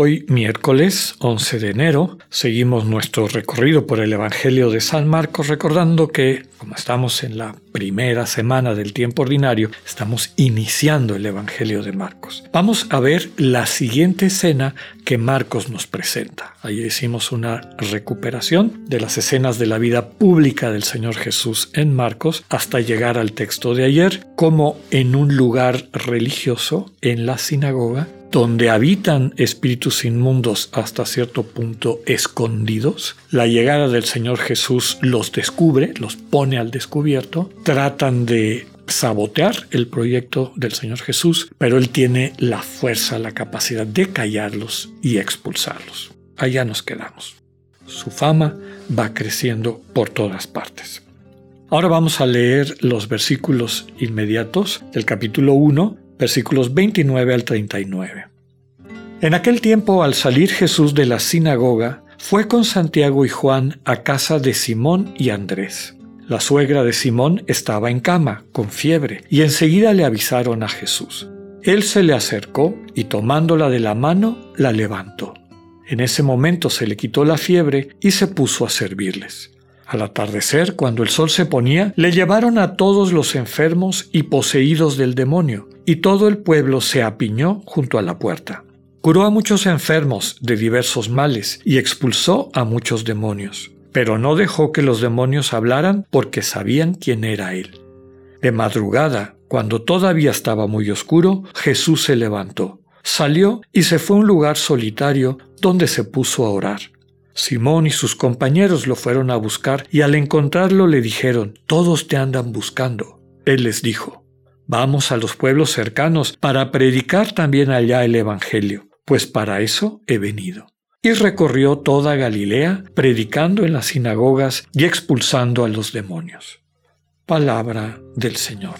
Hoy, miércoles 11 de enero, seguimos nuestro recorrido por el Evangelio de San Marcos recordando que, como estamos en la primera semana del tiempo ordinario, estamos iniciando el Evangelio de Marcos. Vamos a ver la siguiente escena que Marcos nos presenta. Ahí hicimos una recuperación de las escenas de la vida pública del Señor Jesús en Marcos hasta llegar al texto de ayer, como en un lugar religioso, en la sinagoga, donde habitan espíritus inmundos hasta cierto punto escondidos. La llegada del Señor Jesús los descubre, los pone al descubierto, tratan de sabotear el proyecto del Señor Jesús, pero Él tiene la fuerza, la capacidad de callarlos y expulsarlos. Allá nos quedamos. Su fama va creciendo por todas partes. Ahora vamos a leer los versículos inmediatos del capítulo 1 versículos 29 al 39. En aquel tiempo, al salir Jesús de la sinagoga, fue con Santiago y Juan a casa de Simón y Andrés. La suegra de Simón estaba en cama, con fiebre, y enseguida le avisaron a Jesús. Él se le acercó y tomándola de la mano, la levantó. En ese momento se le quitó la fiebre y se puso a servirles. Al atardecer, cuando el sol se ponía, le llevaron a todos los enfermos y poseídos del demonio, y todo el pueblo se apiñó junto a la puerta. Curó a muchos enfermos de diversos males y expulsó a muchos demonios, pero no dejó que los demonios hablaran porque sabían quién era él. De madrugada, cuando todavía estaba muy oscuro, Jesús se levantó, salió y se fue a un lugar solitario donde se puso a orar. Simón y sus compañeros lo fueron a buscar y al encontrarlo le dijeron, Todos te andan buscando. Él les dijo, Vamos a los pueblos cercanos para predicar también allá el Evangelio, pues para eso he venido. Y recorrió toda Galilea, predicando en las sinagogas y expulsando a los demonios. Palabra del Señor.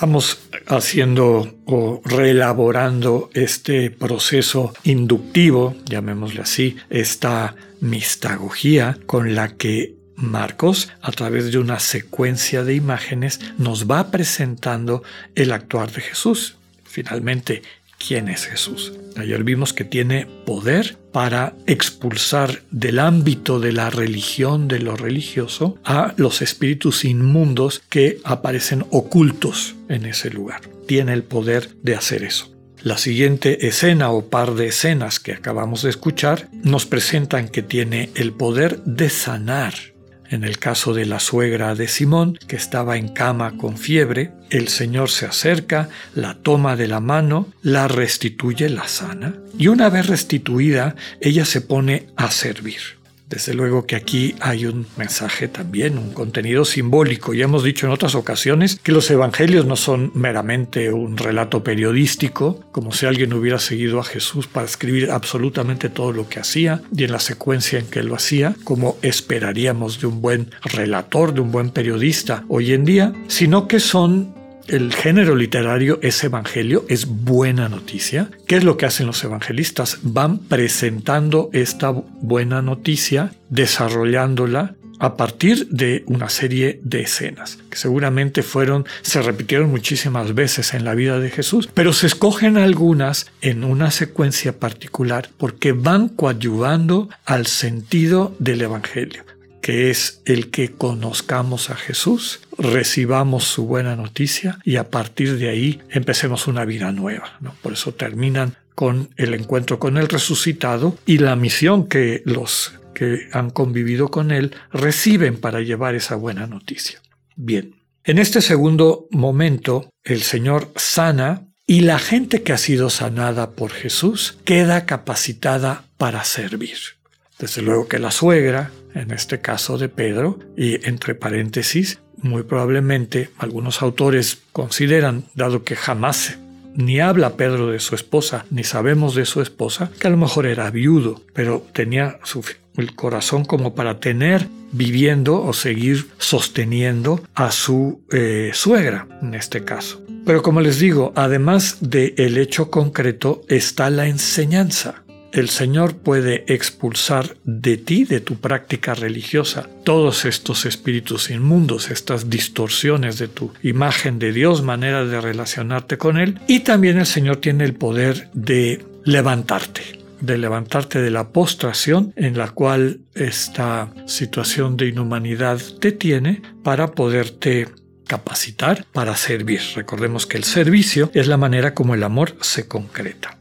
Vamos haciendo o reelaborando este proceso inductivo, llamémosle así, esta mistagogía con la que Marcos, a través de una secuencia de imágenes, nos va presentando el actuar de Jesús. Finalmente, quién es Jesús. Ayer vimos que tiene poder para expulsar del ámbito de la religión, de lo religioso, a los espíritus inmundos que aparecen ocultos en ese lugar. Tiene el poder de hacer eso. La siguiente escena o par de escenas que acabamos de escuchar nos presentan que tiene el poder de sanar en el caso de la suegra de Simón, que estaba en cama con fiebre, el Señor se acerca, la toma de la mano, la restituye, la sana, y una vez restituida, ella se pone a servir. Desde luego que aquí hay un mensaje también, un contenido simbólico. Ya hemos dicho en otras ocasiones que los evangelios no son meramente un relato periodístico, como si alguien hubiera seguido a Jesús para escribir absolutamente todo lo que hacía y en la secuencia en que lo hacía, como esperaríamos de un buen relator, de un buen periodista hoy en día, sino que son el género literario es evangelio, es buena noticia. ¿Qué es lo que hacen los evangelistas? Van presentando esta buena noticia, desarrollándola a partir de una serie de escenas que seguramente fueron, se repitieron muchísimas veces en la vida de Jesús, pero se escogen algunas en una secuencia particular porque van coadyuvando al sentido del Evangelio que es el que conozcamos a Jesús, recibamos su buena noticia y a partir de ahí empecemos una vida nueva. Por eso terminan con el encuentro con el resucitado y la misión que los que han convivido con él reciben para llevar esa buena noticia. Bien, en este segundo momento el Señor sana y la gente que ha sido sanada por Jesús queda capacitada para servir. Desde luego que la suegra, en este caso de Pedro, y entre paréntesis, muy probablemente algunos autores consideran, dado que jamás ni habla Pedro de su esposa, ni sabemos de su esposa, que a lo mejor era viudo, pero tenía el corazón como para tener viviendo o seguir sosteniendo a su eh, suegra en este caso. Pero como les digo, además del hecho concreto está la enseñanza. El Señor puede expulsar de ti, de tu práctica religiosa, todos estos espíritus inmundos, estas distorsiones de tu imagen de Dios, manera de relacionarte con Él. Y también el Señor tiene el poder de levantarte de levantarte de la postración en la cual esta situación de inhumanidad te tiene para poderte capacitar para servir. Recordemos que el servicio es la manera como el amor se concreta.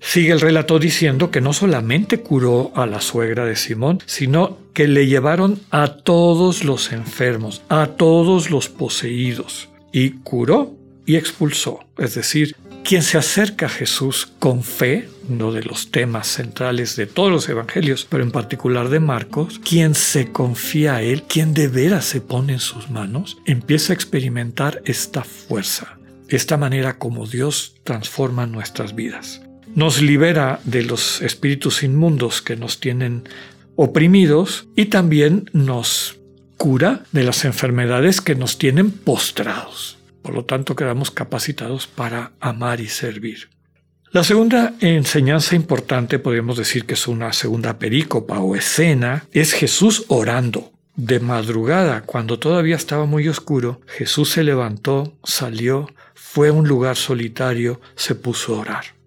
Sigue el relato diciendo que no solamente curó a la suegra de Simón, sino que le llevaron a todos los enfermos, a todos los poseídos, y curó y expulsó. Es decir, quien se acerca a Jesús con fe, uno de los temas centrales de todos los evangelios, pero en particular de Marcos, quien se confía a Él, quien de veras se pone en sus manos, empieza a experimentar esta fuerza, esta manera como Dios transforma nuestras vidas. Nos libera de los espíritus inmundos que nos tienen oprimidos y también nos cura de las enfermedades que nos tienen postrados. Por lo tanto, quedamos capacitados para amar y servir. La segunda enseñanza importante, podríamos decir que es una segunda perícopa o escena, es Jesús orando. De madrugada, cuando todavía estaba muy oscuro, Jesús se levantó, salió, fue a un lugar solitario, se puso a orar.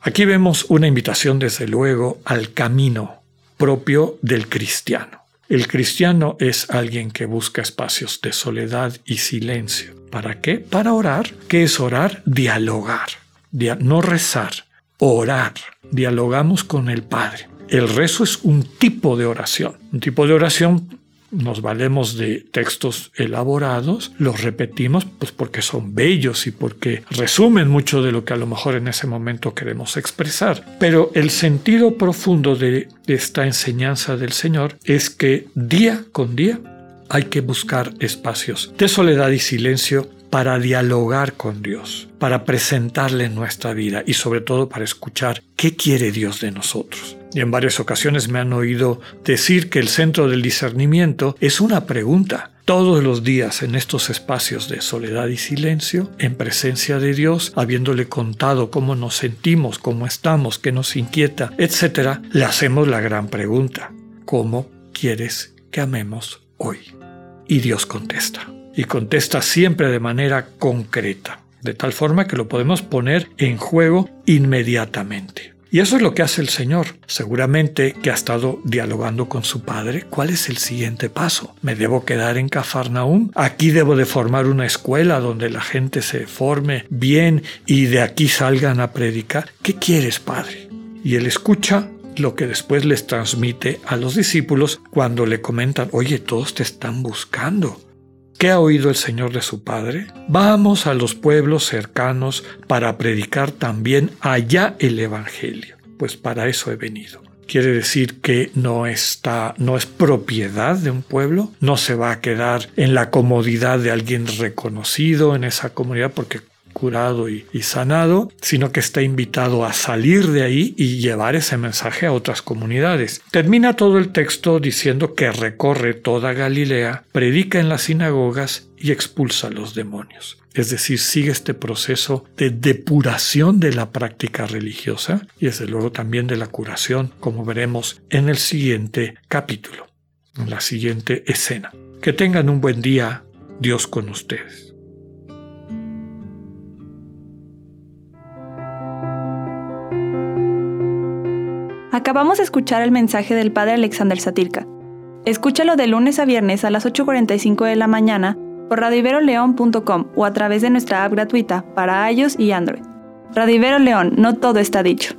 Aquí vemos una invitación, desde luego, al camino propio del cristiano. El cristiano es alguien que busca espacios de soledad y silencio. ¿Para qué? Para orar. ¿Qué es orar? Dialogar. no rezar, orar. Dialogamos con el Padre. El rezo es un tipo de oración. Un tipo de oración nos valemos de textos elaborados, los repetimos pues porque son bellos y porque resumen mucho de lo que a lo mejor en ese momento queremos expresar. Pero el sentido profundo de esta enseñanza del Señor es que día con día hay que buscar espacios de soledad y silencio para dialogar con Dios, para presentarle nuestra vida y sobre todo para escuchar qué quiere Dios de nosotros. Y en varias ocasiones me han oído decir que el centro del discernimiento es una pregunta. Todos los días en estos espacios de soledad y silencio, en presencia de Dios, habiéndole contado cómo nos sentimos, cómo estamos, qué nos inquieta, etc., le hacemos la gran pregunta. ¿Cómo quieres que amemos hoy? Y Dios contesta. Y contesta siempre de manera concreta, de tal forma que lo podemos poner en juego inmediatamente. Y eso es lo que hace el Señor. Seguramente que ha estado dialogando con su Padre. ¿Cuál es el siguiente paso? ¿Me debo quedar en Cafarnaúm? ¿Aquí debo de formar una escuela donde la gente se forme bien y de aquí salgan a predicar? ¿Qué quieres, Padre? Y él escucha lo que después les transmite a los discípulos cuando le comentan, oye, todos te están buscando. ¿Qué ha oído el Señor de su Padre? Vamos a los pueblos cercanos para predicar también allá el Evangelio, pues para eso he venido. Quiere decir que no está, no es propiedad de un pueblo, no se va a quedar en la comodidad de alguien reconocido en esa comunidad porque curado y, sanado, sino que está invitado a salir de ahí y llevar ese mensaje a otras comunidades. Termina todo el texto diciendo que recorre toda Galilea, predica en las sinagogas y expulsa a los demonios. Es decir, sigue este proceso de depuración de la práctica religiosa y desde luego también de la curación, como veremos en el siguiente capítulo, en la siguiente escena. Que tengan un buen día, Dios con ustedes. Acabamos de escuchar el mensaje del padre Alexander Satirka. Escúchalo de lunes a viernes a las 8.45 de la mañana por radiveroleón.com o a través de nuestra app gratuita para iOS y Android. Radivero León, no todo está dicho.